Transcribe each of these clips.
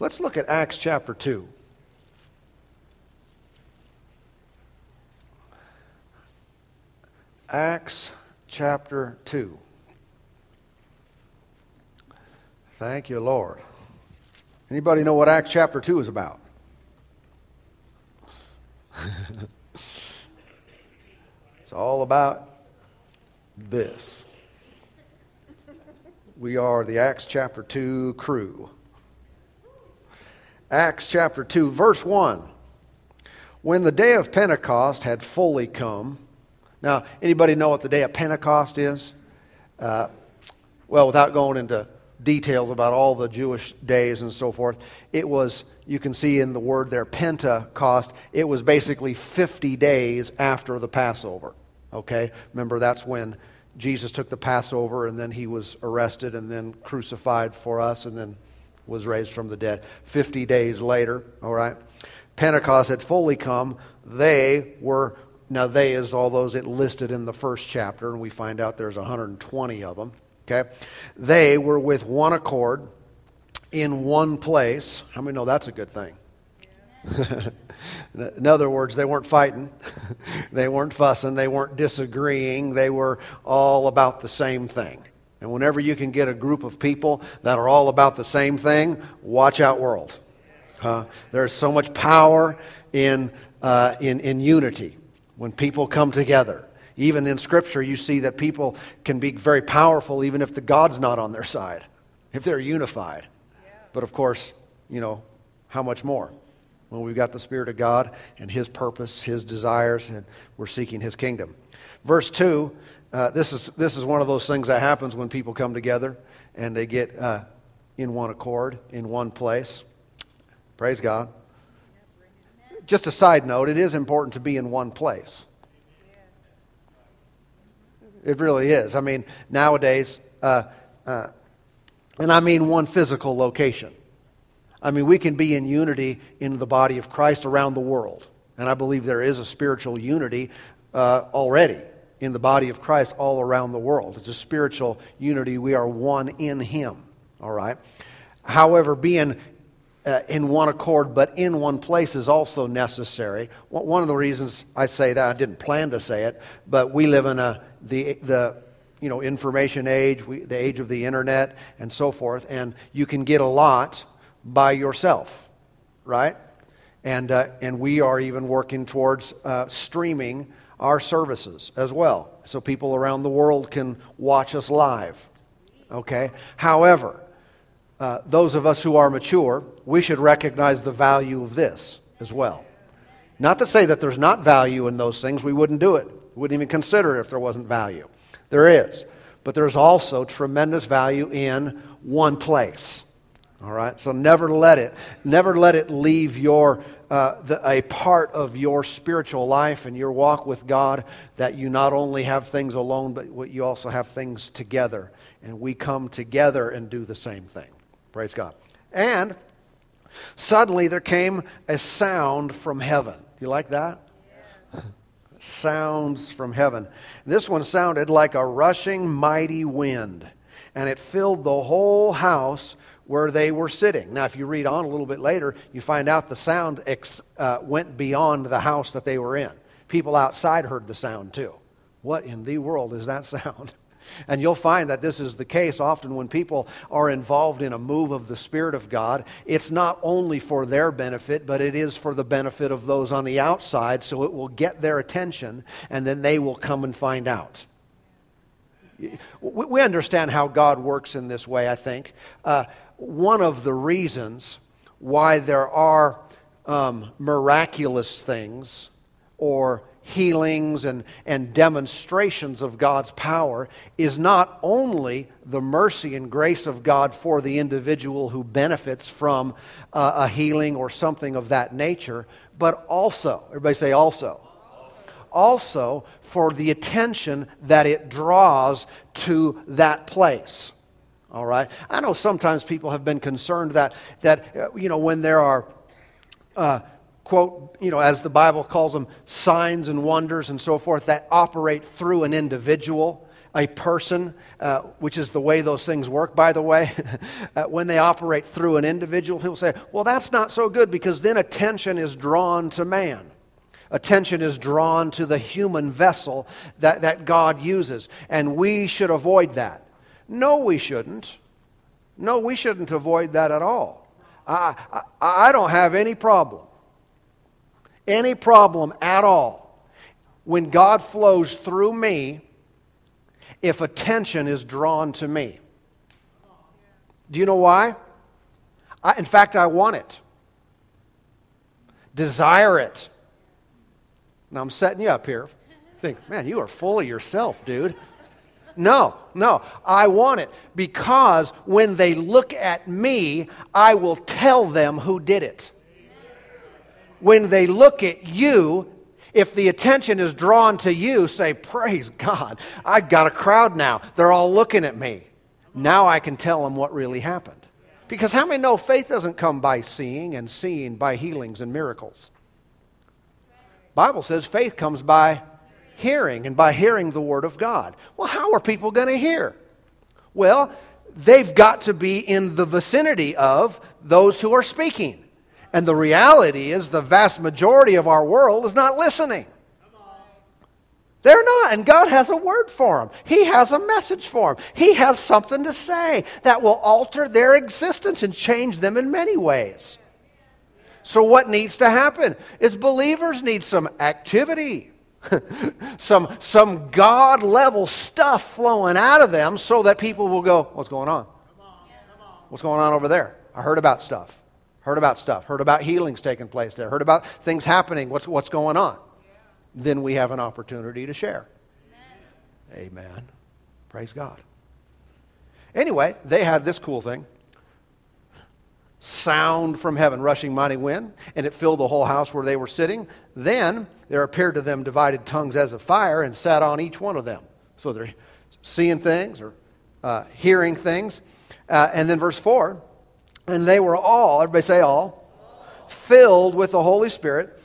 Let's look at Acts chapter 2. Acts chapter 2. Thank you, Lord. Anybody know what Acts chapter 2 is about? it's all about this. We are the Acts chapter 2 crew. Acts chapter 2, verse 1. When the day of Pentecost had fully come, now, anybody know what the day of Pentecost is? Uh, well, without going into details about all the Jewish days and so forth, it was, you can see in the word there, Pentecost, it was basically 50 days after the Passover. Okay? Remember, that's when Jesus took the Passover and then he was arrested and then crucified for us and then was raised from the dead. 50 days later, all right? Pentecost had fully come. They were now, they is all those it listed in the first chapter, and we find out there's 120 of them. Okay? They were with one accord in one place. How many know that's a good thing? in other words, they weren't fighting, they weren't fussing, they weren't disagreeing, they were all about the same thing. And whenever you can get a group of people that are all about the same thing, watch out, world. Uh, there's so much power in, uh, in, in unity when people come together. Even in Scripture, you see that people can be very powerful even if the God's not on their side, if they're unified. Yeah. But of course, you know, how much more? Well, we've got the Spirit of God and His purpose, His desires, and we're seeking His kingdom. Verse 2, uh, this, is, this is one of those things that happens when people come together and they get uh, in one accord, in one place. Praise God just a side note, it is important to be in one place. It really is. I mean, nowadays, uh, uh, and I mean one physical location. I mean, we can be in unity in the body of Christ around the world. And I believe there is a spiritual unity uh, already in the body of Christ all around the world. It's a spiritual unity. We are one in Him. All right? However, being uh, in one accord, but in one place is also necessary. One of the reasons I say that, I didn't plan to say it, but we live in a, the, the you know, information age, we, the age of the internet, and so forth, and you can get a lot by yourself, right? And, uh, and we are even working towards uh, streaming our services as well, so people around the world can watch us live. Okay? However, uh, those of us who are mature, we should recognize the value of this as well. Not to say that there's not value in those things, we wouldn't do it. We wouldn't even consider it if there wasn't value. There is. But there's also tremendous value in one place. All right? So never let it, never let it leave your, uh, the, a part of your spiritual life and your walk with God that you not only have things alone, but you also have things together. And we come together and do the same thing. Praise God. And suddenly there came a sound from heaven. You like that? Sounds from heaven. This one sounded like a rushing mighty wind, and it filled the whole house where they were sitting. Now, if you read on a little bit later, you find out the sound ex, uh, went beyond the house that they were in. People outside heard the sound too. What in the world is that sound? And you'll find that this is the case often when people are involved in a move of the Spirit of God. It's not only for their benefit, but it is for the benefit of those on the outside, so it will get their attention, and then they will come and find out. We understand how God works in this way, I think. Uh, one of the reasons why there are um, miraculous things or healings and, and demonstrations of God's power is not only the mercy and grace of God for the individual who benefits from uh, a healing or something of that nature, but also, everybody say also, also for the attention that it draws to that place. All right? I know sometimes people have been concerned that, that uh, you know, when there are uh, quote, you know, as the Bible calls them, signs and wonders and so forth that operate through an individual. a person, uh, which is the way those things work, by the way, uh, when they operate through an individual, people say, well, that's not so good because then attention is drawn to man. Attention is drawn to the human vessel that, that God uses, and we should avoid that. No, we shouldn't. No, we shouldn't avoid that at all. I, I, I don't have any problem, any problem at all, when God flows through me if attention is drawn to me. Do you know why? I, in fact, I want it, desire it. Now, I'm setting you up here. Think, man, you are full of yourself, dude. No, no, I want it because when they look at me, I will tell them who did it. When they look at you, if the attention is drawn to you, say, Praise God, I've got a crowd now. They're all looking at me. Now I can tell them what really happened. Because how many know faith doesn't come by seeing and seeing by healings and miracles? Bible says faith comes by hearing and by hearing the word of God. Well, how are people going to hear? Well, they've got to be in the vicinity of those who are speaking. And the reality is, the vast majority of our world is not listening. They're not, and God has a word for them. He has a message for them. He has something to say that will alter their existence and change them in many ways. So, what needs to happen is believers need some activity. some, some God level stuff flowing out of them so that people will go, What's going on? What's going on over there? I heard about stuff. Heard about stuff. Heard about healings taking place there. Heard about things happening. What's, what's going on? Then we have an opportunity to share. Amen. Amen. Praise God. Anyway, they had this cool thing sound from heaven, rushing mighty wind, and it filled the whole house where they were sitting. Then there appeared to them divided tongues as of fire and sat on each one of them. So they're seeing things or uh, hearing things. Uh, and then verse 4 and they were all, everybody say all, filled with the Holy Spirit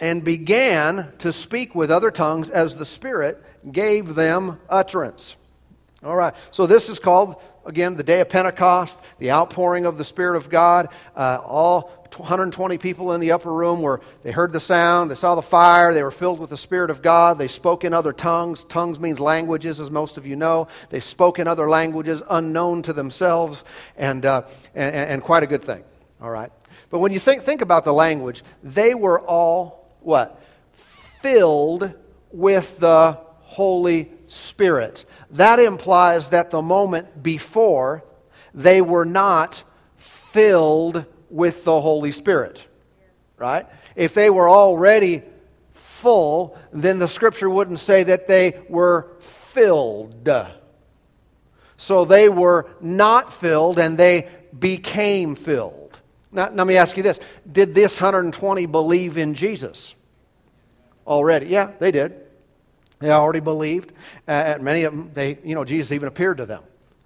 and began to speak with other tongues as the Spirit gave them utterance. All right, so this is called again, the day of Pentecost, the outpouring of the Spirit of God. Uh, all 120 people in the upper room were, they heard the sound, they saw the fire, they were filled with the Spirit of God. They spoke in other tongues. Tongues means languages, as most of you know. They spoke in other languages unknown to themselves, and, uh, and, and quite a good thing. All right. But when you think, think about the language, they were all what? Filled with the Holy Spirit. That implies that the moment before, they were not filled with the Holy Spirit. Right? If they were already full, then the scripture wouldn't say that they were filled. So they were not filled and they became filled. Now, let me ask you this Did this 120 believe in Jesus already? Yeah, they did. They already believed. Uh, many of them, they, you know, Jesus even appeared to them.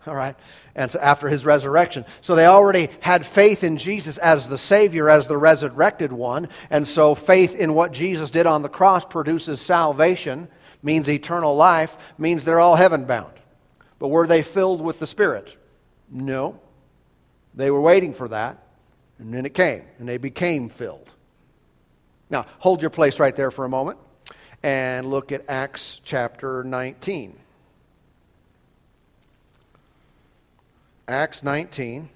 All right? And so after his resurrection. So they already had faith in Jesus as the Savior, as the resurrected one. And so faith in what Jesus did on the cross produces salvation, means eternal life, means they're all heaven bound. But were they filled with the Spirit? No. They were waiting for that. And then it came, and they became filled. Now, hold your place right there for a moment and look at Acts chapter 19. Acts 19.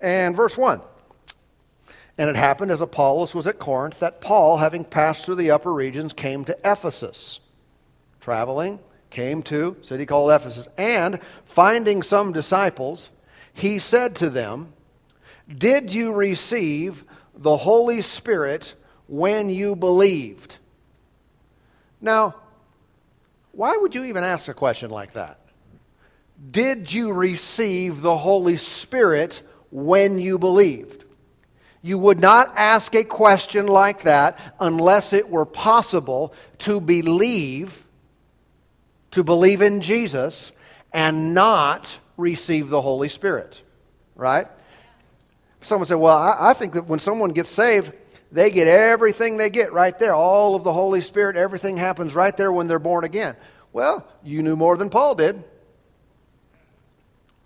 And verse 1. And it happened as Apollos was at Corinth that Paul, having passed through the upper regions, came to Ephesus. Traveling, came to a city called Ephesus. And finding some disciples, he said to them, did you receive the Holy Spirit when you believed? Now, why would you even ask a question like that? Did you receive the Holy Spirit when you believed? You would not ask a question like that unless it were possible to believe, to believe in Jesus, and not receive the Holy Spirit. Right? Someone said, Well, I, I think that when someone gets saved, they get everything they get right there. All of the Holy Spirit, everything happens right there when they're born again. Well, you knew more than Paul did.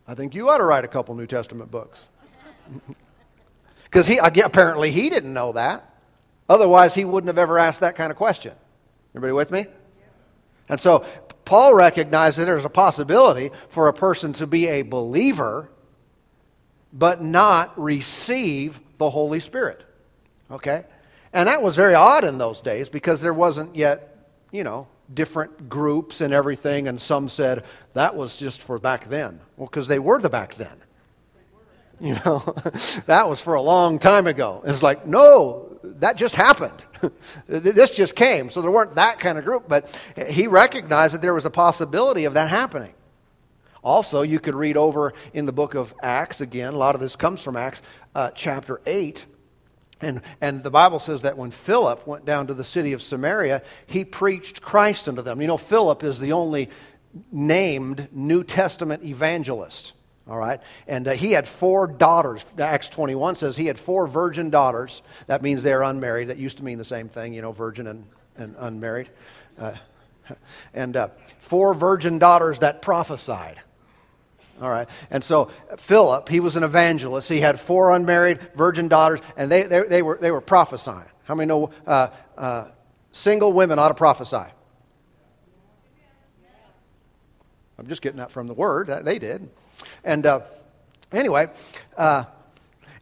I think you ought to write a couple New Testament books. Because he apparently he didn't know that. Otherwise, he wouldn't have ever asked that kind of question. Everybody with me? And so Paul recognized that there's a possibility for a person to be a believer but not receive the Holy Spirit. Okay? And that was very odd in those days because there wasn't yet, you know, different groups and everything, and some said that was just for back then. Well, because they were the back then. You know, that was for a long time ago. It's like, no, that just happened. this just came. So there weren't that kind of group, but he recognized that there was a possibility of that happening. Also, you could read over in the book of Acts, again, a lot of this comes from Acts, uh, chapter 8. And, and the Bible says that when Philip went down to the city of Samaria, he preached Christ unto them. You know, Philip is the only named New Testament evangelist. All right? And uh, he had four daughters. Acts 21 says he had four virgin daughters. That means they're unmarried. That used to mean the same thing, you know, virgin and, and unmarried. Uh, and uh, four virgin daughters that prophesied. All right. And so Philip, he was an evangelist. He had four unmarried virgin daughters, and they, they, they were, they were prophesying. How many know uh, uh, single women ought to prophesy? I'm just getting that from the word. They did. And uh, anyway, uh,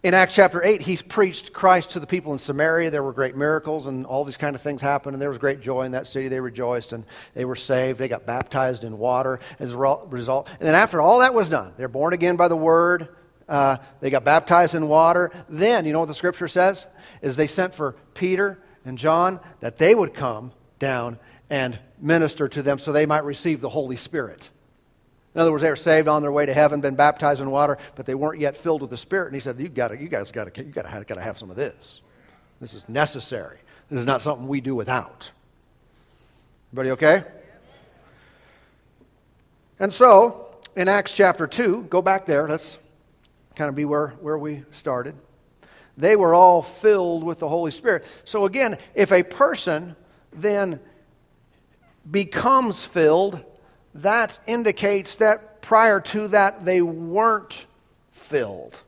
in Acts chapter 8, he preached Christ to the people in Samaria. There were great miracles and all these kind of things happened, and there was great joy in that city. They rejoiced and they were saved. They got baptized in water as a result. And then after all that was done, they're born again by the word. Uh, they got baptized in water. Then, you know what the scripture says? Is they sent for Peter and John that they would come down and minister to them so they might receive the Holy Spirit. In other words, they were saved on their way to heaven, been baptized in water, but they weren't yet filled with the Spirit. And he said, "You got you guys got to, you got to, got to have some of this. This is necessary. This is not something we do without." Everybody okay? And so, in Acts chapter two, go back there. Let's kind of be where, where we started. They were all filled with the Holy Spirit. So again, if a person then becomes filled that indicates that prior to that they weren't filled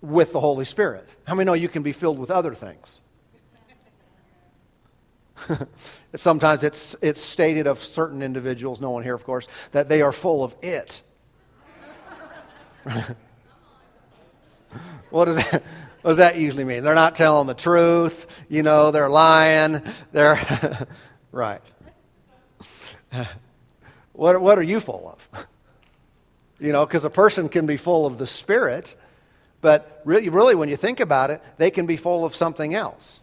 with the Holy Spirit. How many know you can be filled with other things? Sometimes it's, it's stated of certain individuals, no one here, of course, that they are full of it. what, does that, what does that usually mean? They're not telling the truth, you know, they're lying, they're. right. What, what are you full of? you know, because a person can be full of the Spirit, but really, really, when you think about it, they can be full of something else.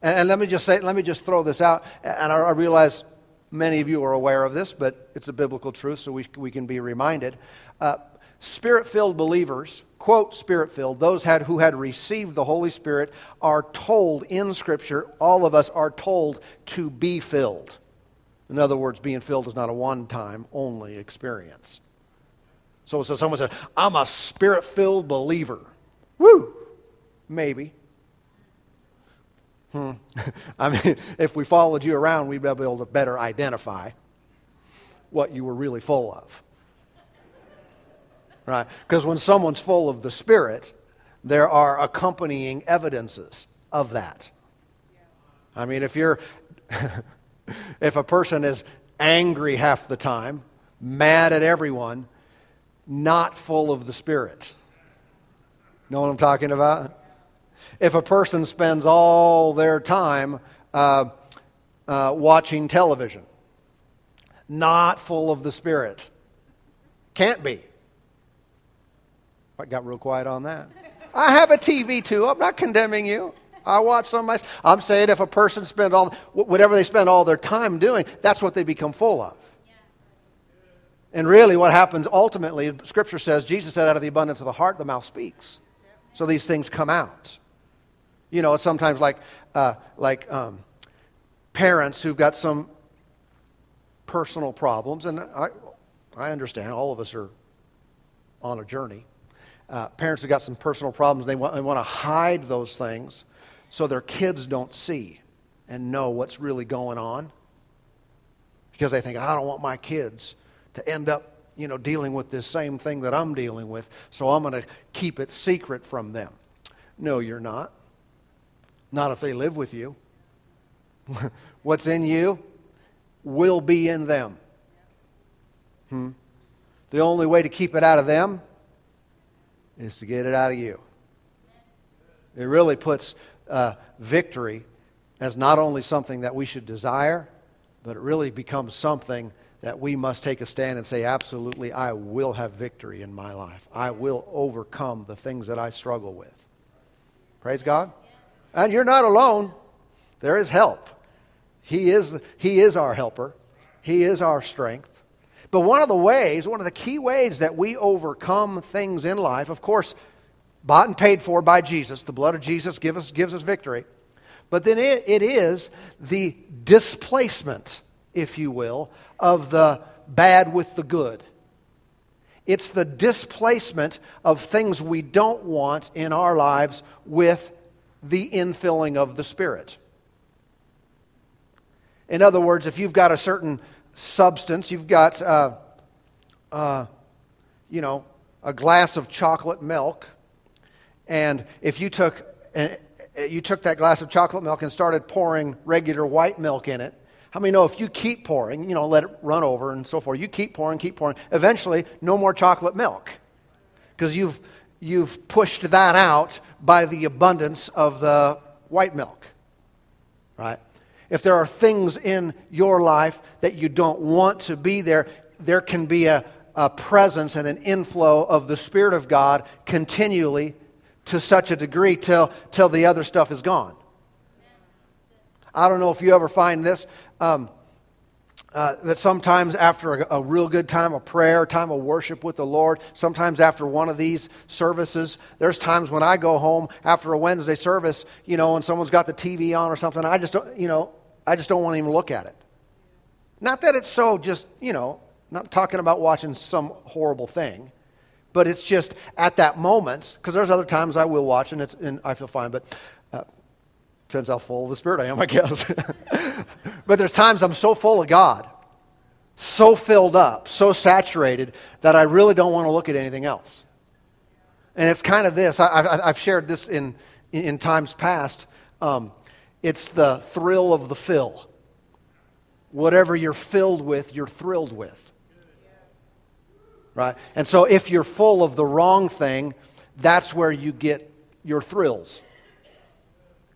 And, and let me just say, let me just throw this out, and I, I realize many of you are aware of this, but it's a biblical truth, so we, we can be reminded. Uh, Spirit filled believers, quote, spirit filled, those had, who had received the Holy Spirit are told in Scripture, all of us are told to be filled. In other words, being filled is not a one time only experience. So, so someone said, I'm a spirit filled believer. Woo! Maybe. Hmm. I mean, if we followed you around, we'd be able to better identify what you were really full of. Right? Because when someone's full of the Spirit, there are accompanying evidences of that. I mean, if you're if a person is angry half the time, mad at everyone, not full of the Spirit. Know what I'm talking about? If a person spends all their time uh, uh, watching television, not full of the Spirit. Can't be. I got real quiet on that. I have a TV too. I'm not condemning you. I watch some of my. I'm saying if a person spends all whatever they spend all their time doing, that's what they become full of. And really, what happens ultimately, Scripture says, Jesus said, out of the abundance of the heart, the mouth speaks. So these things come out. You know, it's sometimes like, uh, like um, parents who've got some personal problems, and I, I understand all of us are on a journey. uh, parents have got some personal problems. They want, they want to hide those things so their kids don't see and know what's really going on because they think, I don't want my kids to end up you know, dealing with this same thing that I'm dealing with, so I'm going to keep it secret from them. No, you're not. Not if they live with you. What's in you will be in them. Hmm? The only way to keep it out of them is to get it out of you. It really puts uh, victory as not only something that we should desire, but it really becomes something that we must take a stand and say, absolutely, I will have victory in my life. I will overcome the things that I struggle with. Praise God. And you're not alone. There is help. He is, he is our helper, He is our strength. But one of the ways, one of the key ways that we overcome things in life, of course, bought and paid for by Jesus, the blood of Jesus gives us, gives us victory. But then it, it is the displacement, if you will, of the bad with the good. It's the displacement of things we don't want in our lives with the infilling of the Spirit. In other words, if you've got a certain substance, you've got, uh, uh, you know, a glass of chocolate milk, and if you took, uh, you took that glass of chocolate milk and started pouring regular white milk in it, how many know if you keep pouring, you know, let it run over and so forth, you keep pouring, keep pouring, eventually no more chocolate milk because you've, you've pushed that out by the abundance of the white milk, right? If there are things in your life that you don't want to be there, there can be a, a presence and an inflow of the Spirit of God continually to such a degree till, till the other stuff is gone. I don't know if you ever find this. Um, uh, that sometimes after a, a, real good time of prayer, time of worship with the Lord, sometimes after one of these services, there's times when I go home after a Wednesday service, you know, and someone's got the TV on or something, I just don't, you know, I just don't want to even look at it. Not that it's so just, you know, not talking about watching some horrible thing, but it's just at that moment, because there's other times I will watch and, and I feel fine, but uh, Depends how full of the Spirit I am, I guess. but there's times I'm so full of God, so filled up, so saturated, that I really don't want to look at anything else. And it's kind of this. I, have shared this in, in times past. Um, it's the thrill of the fill. Whatever you're filled with, you're thrilled with. Right? And so if you're full of the wrong thing, that's where you get your thrills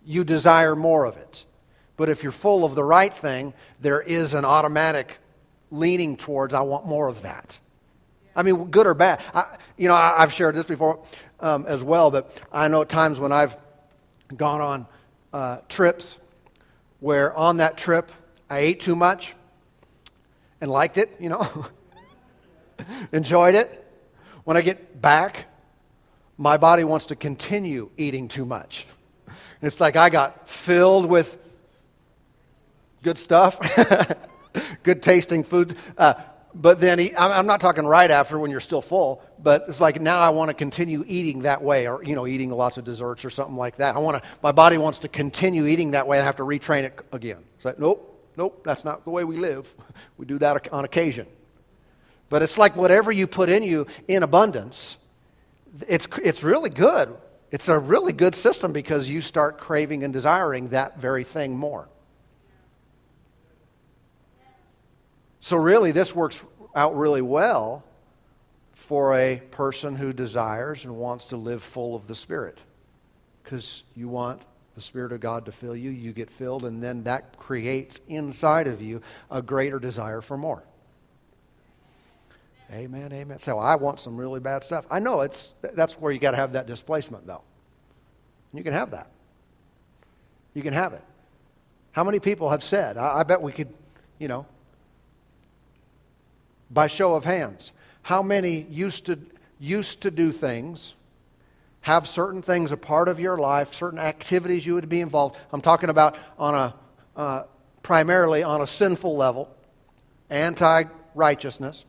you desire more of it. But if you're full of the right thing, there is an automatic leaning towards, I want more of that. I mean, good or bad. I, you know, I, have shared this before um, as well, but I know times when I've gone on uh, trips where on that trip I ate too much and liked it, you know, enjoyed it. When I get back, my body wants to continue eating too much. It's like I got filled with good stuff, good tasting food. Uh, but then he, I'm not talking right after when you're still full, but it's like now I want to continue eating that way, or you know, eating lots of desserts or something like that. I want to. My body wants to continue eating that way. I have to retrain it again. It's like nope, nope, that's not the way we live. We do that on occasion. But it's like whatever you put in you in abundance, it's it's really good it's a really good system because you start craving and desiring that very thing more. So, really, this works out really well for a person who desires and wants to live full of the Spirit. Because you want the Spirit of God to fill you, you get filled, and then that creates inside of you a greater desire for more. Amen, amen. So I want some really bad stuff. I know it's that's where you got to have that displacement, though. You can have that. You can have it. How many people have said, I, I bet we could, you know, by show of hands, how many used to used to do things, have certain things a part of your life, certain activities you would be involved. I'm talking about on a uh, primarily on a sinful level, anti righteousness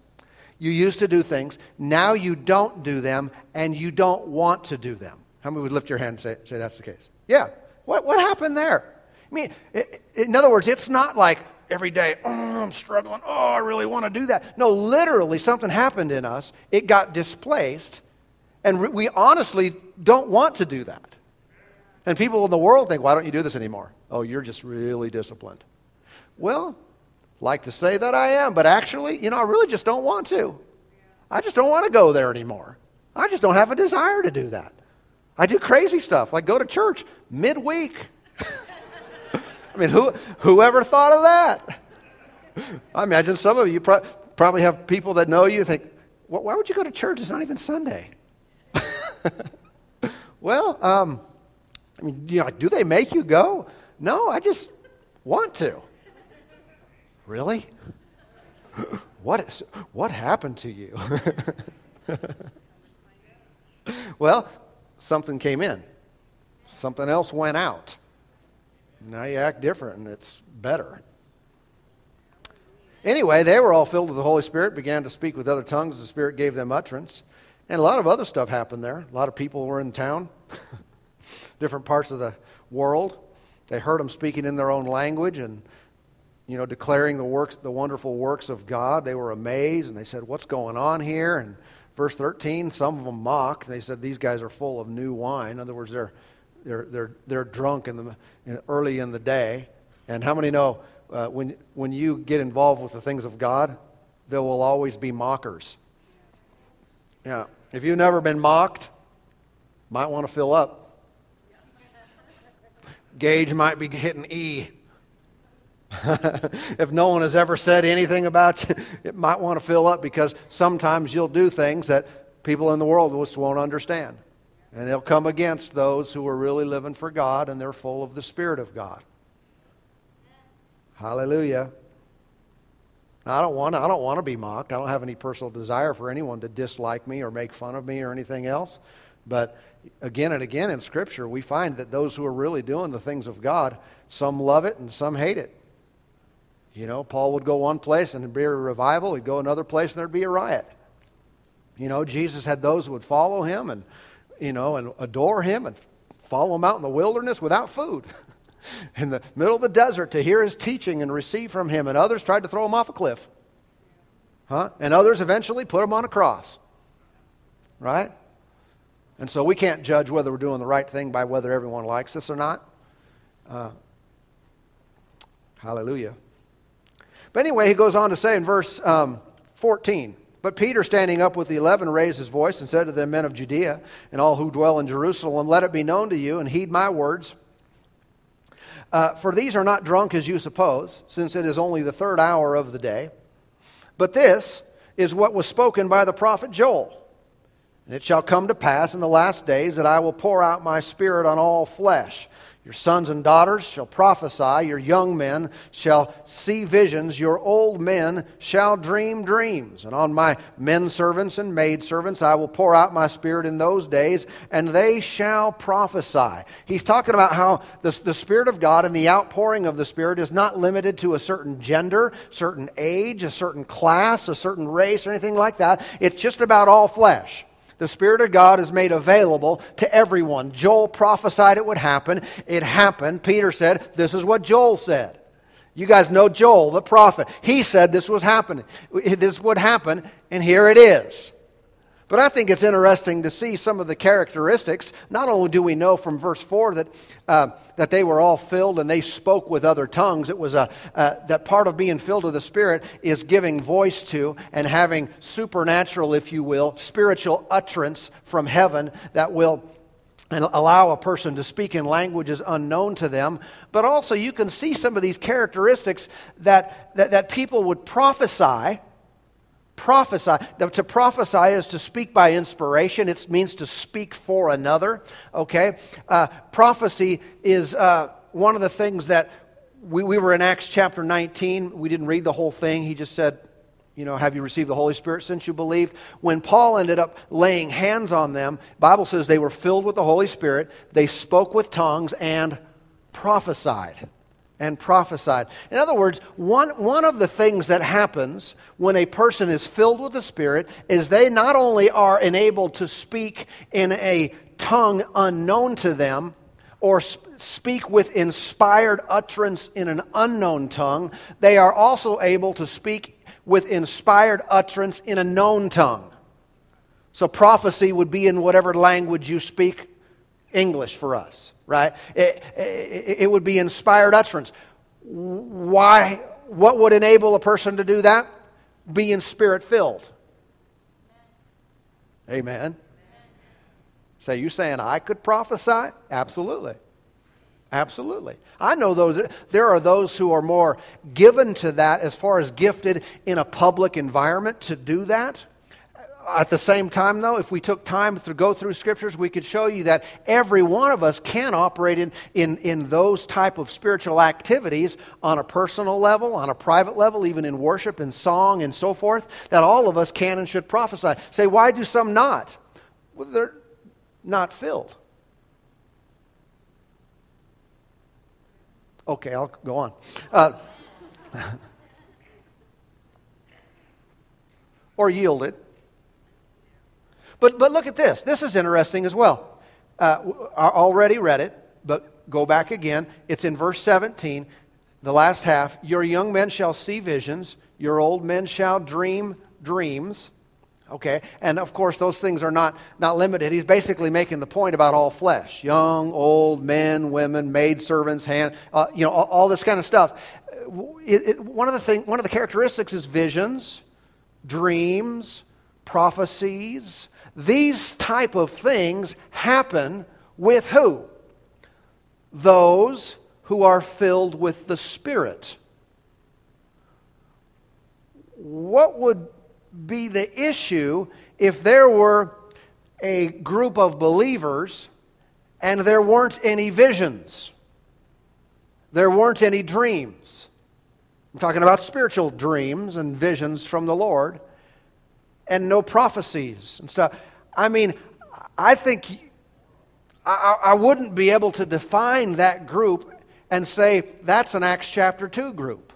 You used to do things. Now you don't do them, and you don't want to do them. How many would lift your hand and say, say that's the case? Yeah. What, what happened there? I mean, it, in other words, it's not like every day, oh, I'm struggling. Oh, I really want to do that. No, literally, something happened in us. It got displaced, and we honestly don't want to do that. And people in the world think, why don't you do this anymore? Oh, you're just really disciplined. Well, like to say that I am, but actually, you know, I really just don't want to. I just don't want to go there anymore. I just don't have a desire to do that. I do crazy stuff, like go to church midweek. I mean, who, whoever thought of that? I imagine some of you pro- probably have people that know you think, why would you go to church? It's not even Sunday. well, um, I mean, you know, do they make you go? No, I just want to. Really? What, is, what happened to you? well, something came in, something else went out. Now you act different and it's better. Anyway, they were all filled with the Holy Spirit, began to speak with other tongues. The Spirit gave them utterance. And a lot of other stuff happened there. A lot of people were in town, different parts of the world. They heard them speaking in their own language and, you know, declaring the works, the wonderful works of God. They were amazed and they said, "What's going on here?" And verse 13, some of them mocked. They said, "These guys are full of new wine." In other words, they're they're, they're, they're drunk in the, in, early in the day. And how many know uh, when, when you get involved with the things of God, there will always be mockers? Yeah. If you've never been mocked, might want to fill up. Gauge might be hitting E. if no one has ever said anything about you, it might want to fill up because sometimes you'll do things that people in the world just won't understand. And they'll come against those who are really living for God and they're full of the Spirit of God. Hallelujah. I don't want I don't want to be mocked. I don't have any personal desire for anyone to dislike me or make fun of me or anything else. But again and again in Scripture, we find that those who are really doing the things of God, some love it and some hate it. You know, Paul would go one place and there'd be a revival. He'd go another place and there'd be a riot. You know, Jesus had those who would follow him and you know, and adore him and follow him out in the wilderness without food. in the middle of the desert to hear his teaching and receive from him. And others tried to throw him off a cliff. Huh? And others eventually put him on a cross. Right? And so we can't judge whether we're doing the right thing by whether everyone likes us or not. Uh, hallelujah. But anyway, he goes on to say in verse um, 14 but Peter, standing up with the eleven, raised his voice and said to them, Men of Judea and all who dwell in Jerusalem, let it be known to you and heed my words. Uh, for these are not drunk as you suppose, since it is only the third hour of the day. But this is what was spoken by the prophet Joel. And it shall come to pass in the last days that I will pour out my spirit on all flesh. Your sons and daughters shall prophesy, your young men shall see visions, your old men shall dream dreams. And on my men servants and maid servants I will pour out my spirit in those days, and they shall prophesy. He's talking about how the, the Spirit of God and the outpouring of the Spirit is not limited to a certain gender, certain age, a certain class, a certain race, or anything like that. It's just about all flesh. The Spirit of God is made available to everyone. Joel prophesied it would happen. It happened. Peter said, This is what Joel said. You guys know Joel, the prophet. He said this was happening. This would happen, and here it is. But I think it's interesting to see some of the characteristics. Not only do we know from verse 4 that, uh, that they were all filled and they spoke with other tongues, it was a, uh, that part of being filled with the Spirit is giving voice to and having supernatural, if you will, spiritual utterance from heaven that will allow a person to speak in languages unknown to them. But also, you can see some of these characteristics that, that, that people would prophesy prophesy. Now, to prophesy is to speak by inspiration, it means to speak for another. Okay? Uh, prophecy is uh, one of the things that we, we were in Acts chapter 19. We didn't read the whole thing. He just said, you know, have you received the Holy Spirit since you believed? When Paul ended up laying hands on them, Bible says they were filled with the Holy Spirit, they spoke with tongues and prophesied. And prophesied. In other words, one, one of the things that happens when a person is filled with the Spirit is they not only are enabled to speak in a tongue unknown to them, or speak with inspired utterance in an unknown tongue, they are also able to speak with inspired utterance in a known tongue. So prophecy would be in whatever language you speak English for us, right? It, it, it would be inspired utterance. Why? What would enable a person to do that? Being spirit filled. Amen. Say, you saying I could prophesy? Absolutely. Absolutely. I know those there are those who are more given to that as far as gifted in a public environment to do that. At the same time, though, if we took time to go through scriptures, we could show you that every one of us can operate in, in, in those type of spiritual activities on a personal level, on a private level, even in worship and song and so forth, that all of us can and should prophesy. Say, why do some not? Well, they're not filled. Okay, I'll go on. Uh, or yield it. But, but look at this. This is interesting as well. Uh, I already read it, but go back again. It's in verse 17, the last half. Your young men shall see visions, your old men shall dream dreams. Okay, and of course, those things are not, not limited. He's basically making the point about all flesh young, old, men, women, maidservants, hand, uh, you know, all, all, this kind of stuff. It, it, one, of the thing, one of the characteristics is visions, dreams, prophecies, these type of things happen with who? Those who are filled with the Spirit. What would be the issue if there were a group of believers and there weren't any visions? There weren't any dreams. I'm talking about spiritual dreams and visions from the Lord and no prophecies and stuff. I mean, I think I, I wouldn't be able to define that group and say that's an Acts chapter 2 group.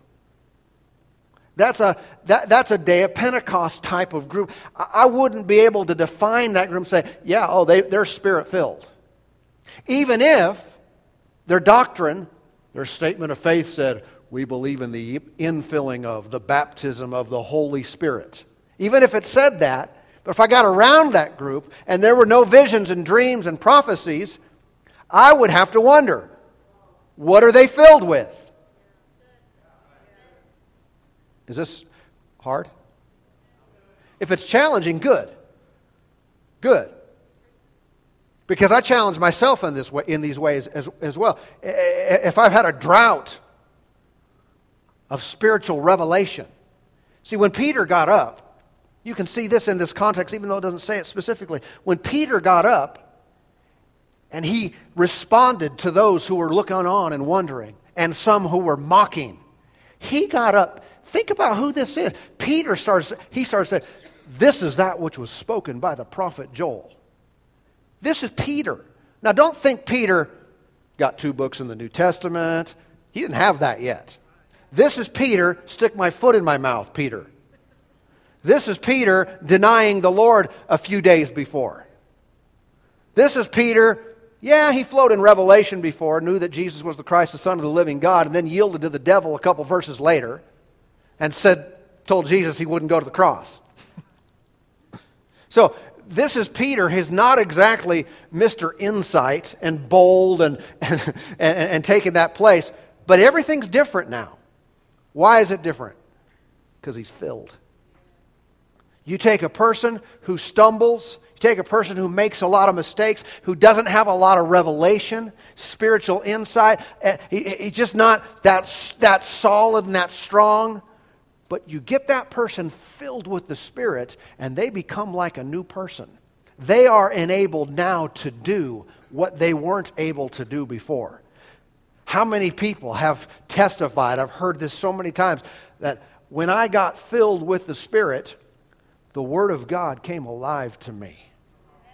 That's a, that, that's a day of Pentecost type of group. I, I wouldn't be able to define that group and say, yeah, oh, they, they're spirit filled. Even if their doctrine, their statement of faith said, we believe in the infilling of the baptism of the Holy Spirit. Even if it said that, but if I got around that group and there were no visions and dreams and prophecies, I would have to wonder what are they filled with? Is this hard? If it's challenging, good. Good. Because I challenge myself in, this way, in these ways as, as well. If I've had a drought of spiritual revelation, see, when Peter got up, you can see this in this context, even though it doesn't say it specifically. When Peter got up and he responded to those who were looking on and wondering, and some who were mocking, he got up. Think about who this is. Peter starts, he starts saying, This is that which was spoken by the prophet Joel. This is Peter. Now, don't think Peter got two books in the New Testament. He didn't have that yet. This is Peter, stick my foot in my mouth, Peter. This is Peter denying the Lord a few days before. This is Peter, yeah, he flowed in Revelation before, knew that Jesus was the Christ, the Son of the living God, and then yielded to the devil a couple verses later and said, told Jesus he wouldn't go to the cross. so this is Peter. He's not exactly Mr. Insight and bold and, and, and, and taking that place, but everything's different now. Why is it different? Because he's filled. You take a person who stumbles, you take a person who makes a lot of mistakes, who doesn't have a lot of revelation, spiritual insight. Eh, he's just not that, that solid and that strong. But you get that person filled with the Spirit, and they become like a new person. They are enabled now to do what they weren't able to do before. How many people have testified? I've heard this so many times that when I got filled with the Spirit, the Word of God came alive to me.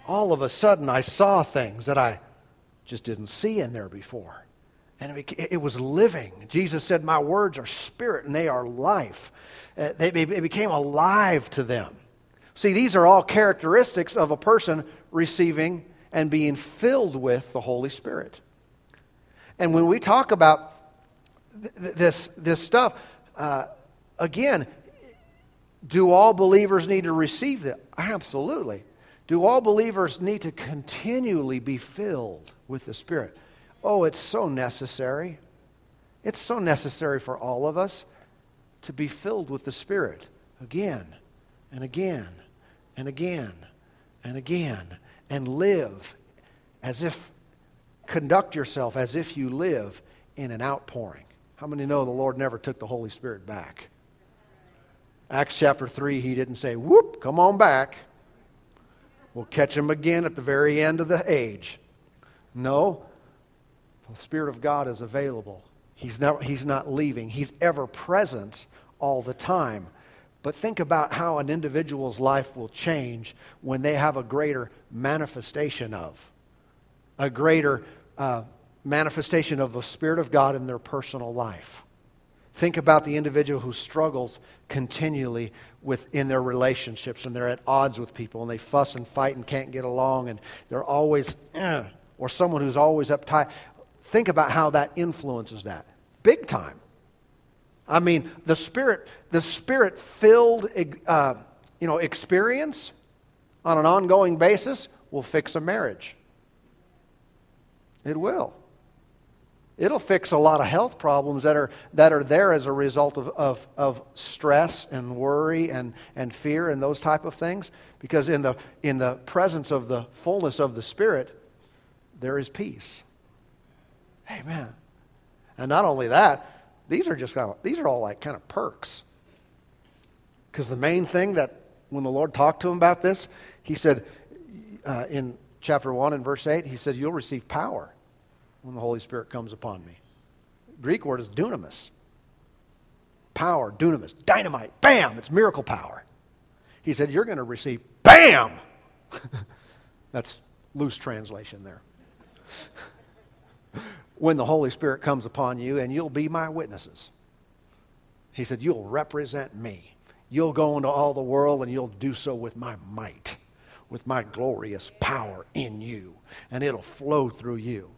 All of a sudden, I saw things that I just didn't see in there before. And it was living. Jesus said, My words are spirit and they are life. Uh, they, it became alive to them. See, these are all characteristics of a person receiving and being filled with the Holy Spirit. And when we talk about th- this, this stuff, uh, again, do all believers need to receive that? Absolutely. Do all believers need to continually be filled with the Spirit? Oh, it's so necessary. It's so necessary for all of us to be filled with the Spirit again and again and again and again and live as if, conduct yourself as if you live in an outpouring. How many know the Lord never took the Holy Spirit back? Acts chapter 3, he didn't say, whoop, come on back. We'll catch him again at the very end of the age. No, the Spirit of God is available. He's, never, he's not leaving, He's ever present all the time. But think about how an individual's life will change when they have a greater manifestation of, a greater uh, manifestation of the Spirit of God in their personal life. Think about the individual who struggles continually within their relationships and they're at odds with people and they fuss and fight and can't get along and they're always, eh, or someone who's always uptight. Think about how that influences that. Big time. I mean, the spirit, the spirit filled, uh, you know, experience on an ongoing basis will fix a marriage. It will. It'll fix a lot of health problems that are, that are there as a result of, of, of stress and worry and, and fear and those type of things. Because in the, in the presence of the fullness of the Spirit, there is peace. Amen. And not only that, these are just kind of, these are all like kind of perks. Because the main thing that when the Lord talked to him about this, he said uh, in chapter 1 and verse 8, he said, You'll receive power when the Holy Spirit comes upon me. Greek word is dunamis. Power, dunamis, dynamite, bam, it's miracle power. He said, You're going to receive bam. That's loose translation there. when the Holy Spirit comes upon you, and you'll be my witnesses. He said, You'll represent me. You'll go into all the world, and you'll do so with my might, with my glorious power in you, and it'll flow through you.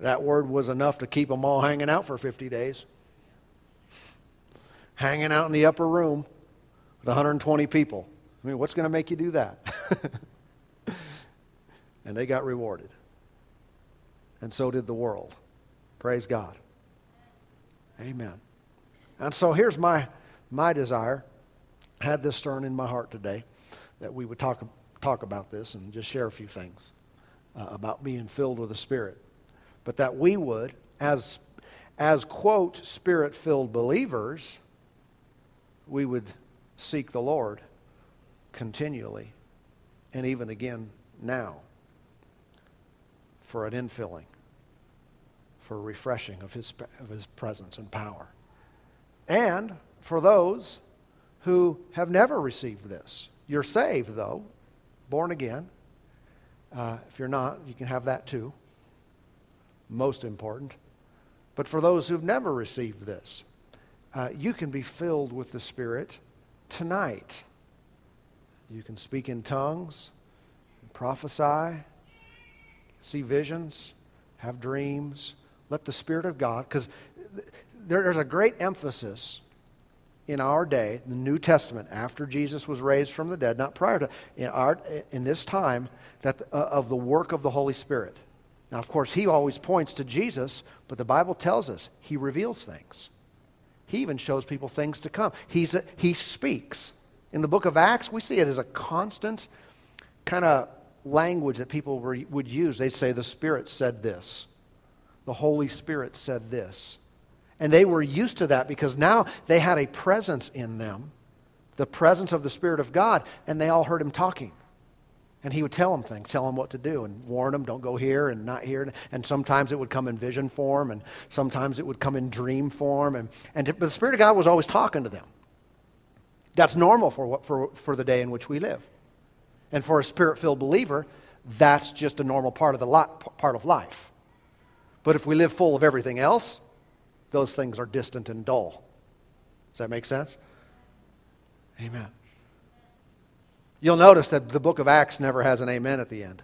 That word was enough to keep them all hanging out for 50 days. Hanging out in the upper room with 120 people. I mean, what's going to make you do that? and they got rewarded. And so did the world. Praise God. Amen. And so here's my, my desire. I had this stirring in my heart today that we would talk, talk about this and just share a few things uh, about being filled with the Spirit but that we would, as, as quote, spirit filled believers, we would seek the Lord continually and even again now for an infilling, for a refreshing of his, of his presence and power. And for those who have never received this. You're saved, though, born again. Uh, if you're not, you can have that too most important. But for those who've never received this, uh, you can be filled with the Spirit tonight. You can speak in tongues, prophesy, see visions, have dreams. Let the Spirit of God, because there's a great emphasis in our day, the New Testament, after Jesus was raised from the dead, not prior to, in, our, in this time, that, uh, of the work of the Holy Spirit. Now, of course, he always points to Jesus, but the Bible tells us he reveals things. He even shows people things to come. He's a, he speaks. In the book of Acts, we see it as a constant kind of language that people were, would use. They'd say, The Spirit said this, the Holy Spirit said this. And they were used to that because now they had a presence in them, the presence of the Spirit of God, and they all heard him talking. And he would tell them things, tell them what to do, and warn them, don't go here and not here. And sometimes it would come in vision form, and sometimes it would come in dream form. And, and but the Spirit of God was always talking to them. That's normal for, what, for, for the day in which we live. And for a spirit filled believer, that's just a normal part of, the lot, part of life. But if we live full of everything else, those things are distant and dull. Does that make sense? Amen. You'll notice that the book of Acts never has an amen at the end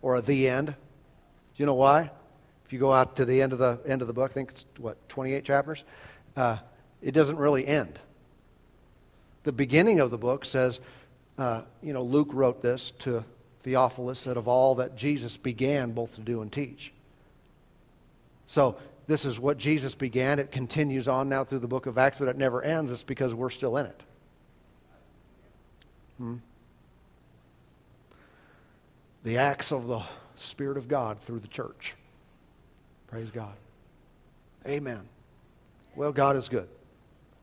or a the end. Do you know why? If you go out to the end of the end of the book, I think it's what, 28 chapters? Uh, it doesn't really end. The beginning of the book says, uh, you know, Luke wrote this to Theophilus that of all that Jesus began both to do and teach. So this is what Jesus began. It continues on now through the book of Acts, but it never ends. It's because we're still in it. Hmm? The acts of the Spirit of God through the church. Praise God. Amen. Well, God is good.